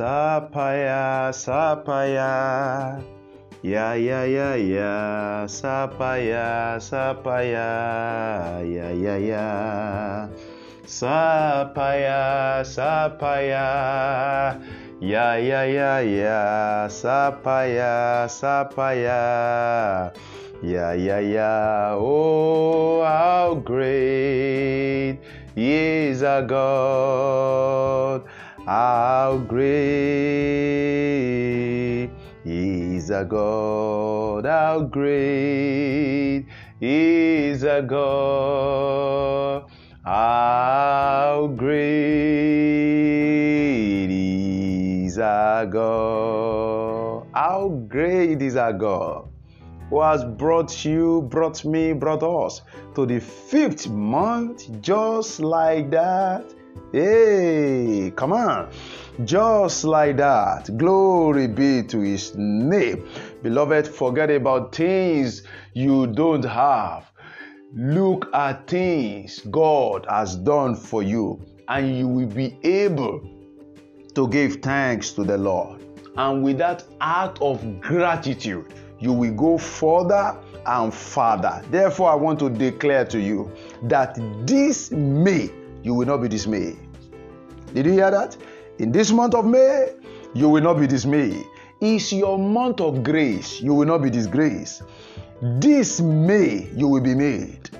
sapaya, sapaya. Ya ya ya ya, sapaya, sapaya, ya ya ya. Sapaya, sapaya. Ya ya ya ya, sapaya, sapaya. Yeah, yeah, yeah. Oh, how great is our God. How great is our God. How great is our God. How great is our God. How great is our God who has brought you, brought me, brought us to the fifth month just like that. Hey, come on. Just like that. Glory be to his name. Beloved, forget about things you don't have. Look at things God has done for you, and you will be able to give thanks to the Lord. And with that act of gratitude, you will go further and further. Therefore, I want to declare to you that this May, you will not be dismayed. Did you hear that? In this month of May, you will not be dismayed. It's your month of grace. You will not be disgraced. This May, you will be made.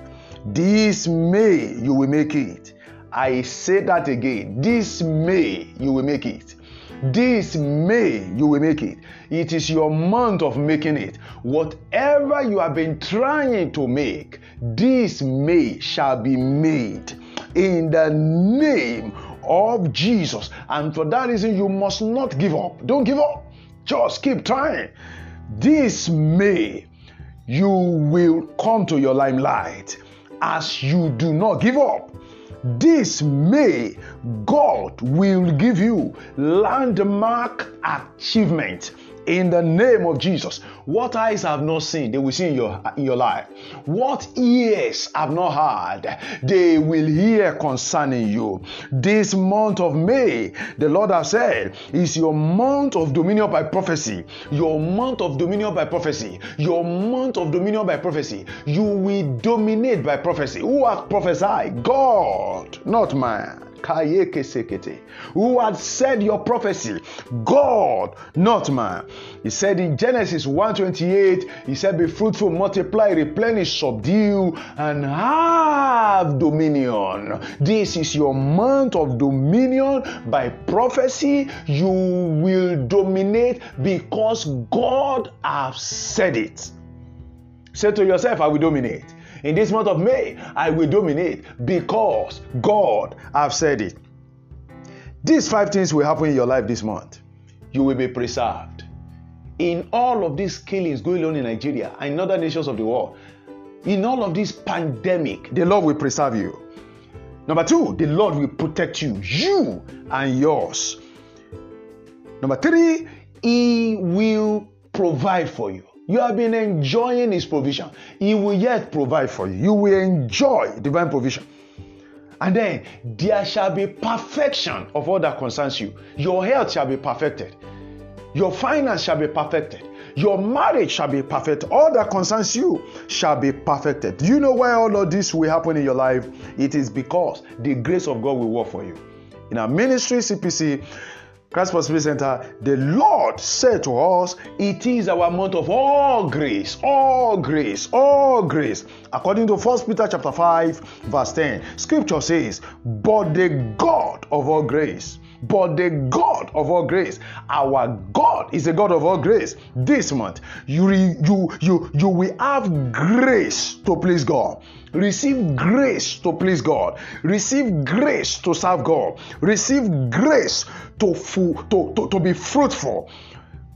This May, you will make it. I say that again. This May, you will make it. This May, you will make it. It is your month of making it. Whatever you have been trying to make, this May shall be made in the name of Jesus. And for that reason, you must not give up. Don't give up. Just keep trying. This May, you will come to your limelight as you do not give up. This May, God will give you landmark achievement in the name of Jesus. What eyes have not seen, they will see in your in your life. What ears have not heard, they will hear concerning you. This month of May, the Lord has said, is your month of dominion by prophecy. Your month of dominion by prophecy. Your month of dominion by prophecy. You will dominate by prophecy. Who has prophesied? God, not man who had said your prophecy? God not man. He said in genesis 128 he said be fruitful multiply replenish subdue and have dominion. This is your month of dominion. By prophecy you will dominate because god has said it. Say to yourself i will dominate in this month of May, I will dominate because God have said it. These five things will happen in your life this month. You will be preserved. In all of these killings going on in Nigeria and in other nations of the world, in all of this pandemic, the Lord will preserve you. Number two, the Lord will protect you, you and yours. Number three, He will provide for you. You have been enjoying His provision. He will yet provide for you. You will enjoy divine provision. And then there shall be perfection of all that concerns you. Your health shall be perfected. Your finance shall be perfected. Your marriage shall be perfect. All that concerns you shall be perfected. Do you know why all of this will happen in your life? It is because the grace of God will work for you. In our ministry, CPC, Christ Possibility Center, the Lord said to us, It is our month of all grace, all grace, all grace. According to 1 Peter chapter 5, verse 10, scripture says, But the God of all grace, but the God of all grace, our God is a God of all grace. This month, you you you you will have grace to please God. Receive grace to please God. Receive grace to serve God. Receive grace to, to, to, to be fruitful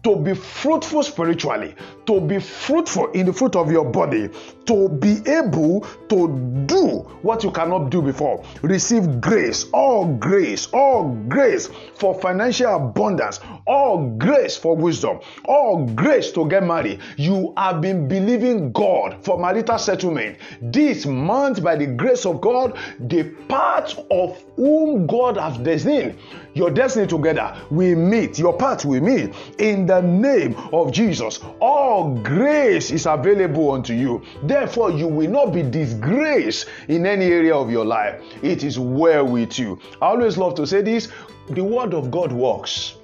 to be fruitful spiritually, to be fruitful in the fruit of your body, to be able to do what you cannot do before. Receive grace, all grace, all grace for financial abundance, all grace for wisdom, all grace to get married. You have been believing God for marital settlement. This month, by the grace of God, the part of whom God has destined your destiny together will meet, your path will meet in the name of Jesus. All grace is available unto you. Therefore, you will not be disgraced in any area of your life. It is well with you. I always love to say this the word of God works.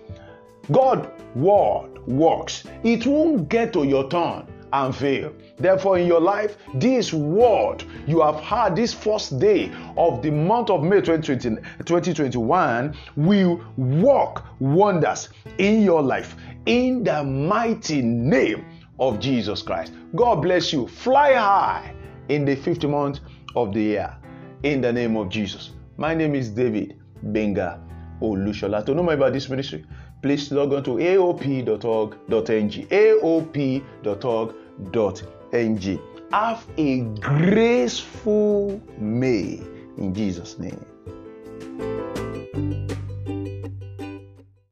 God word works. It won't get to your turn and fail. Therefore, in your life, this word you have had this first day of the month of May 2020, 2021 will work wonders in your life in the mighty name of Jesus Christ. God bless you. Fly high in the fifth month of the year in the name of Jesus. My name is David Benga Olushola. To know more about this ministry, please log on to aop.org.ng. aop.org.ng. Have a graceful May in Jesus' name.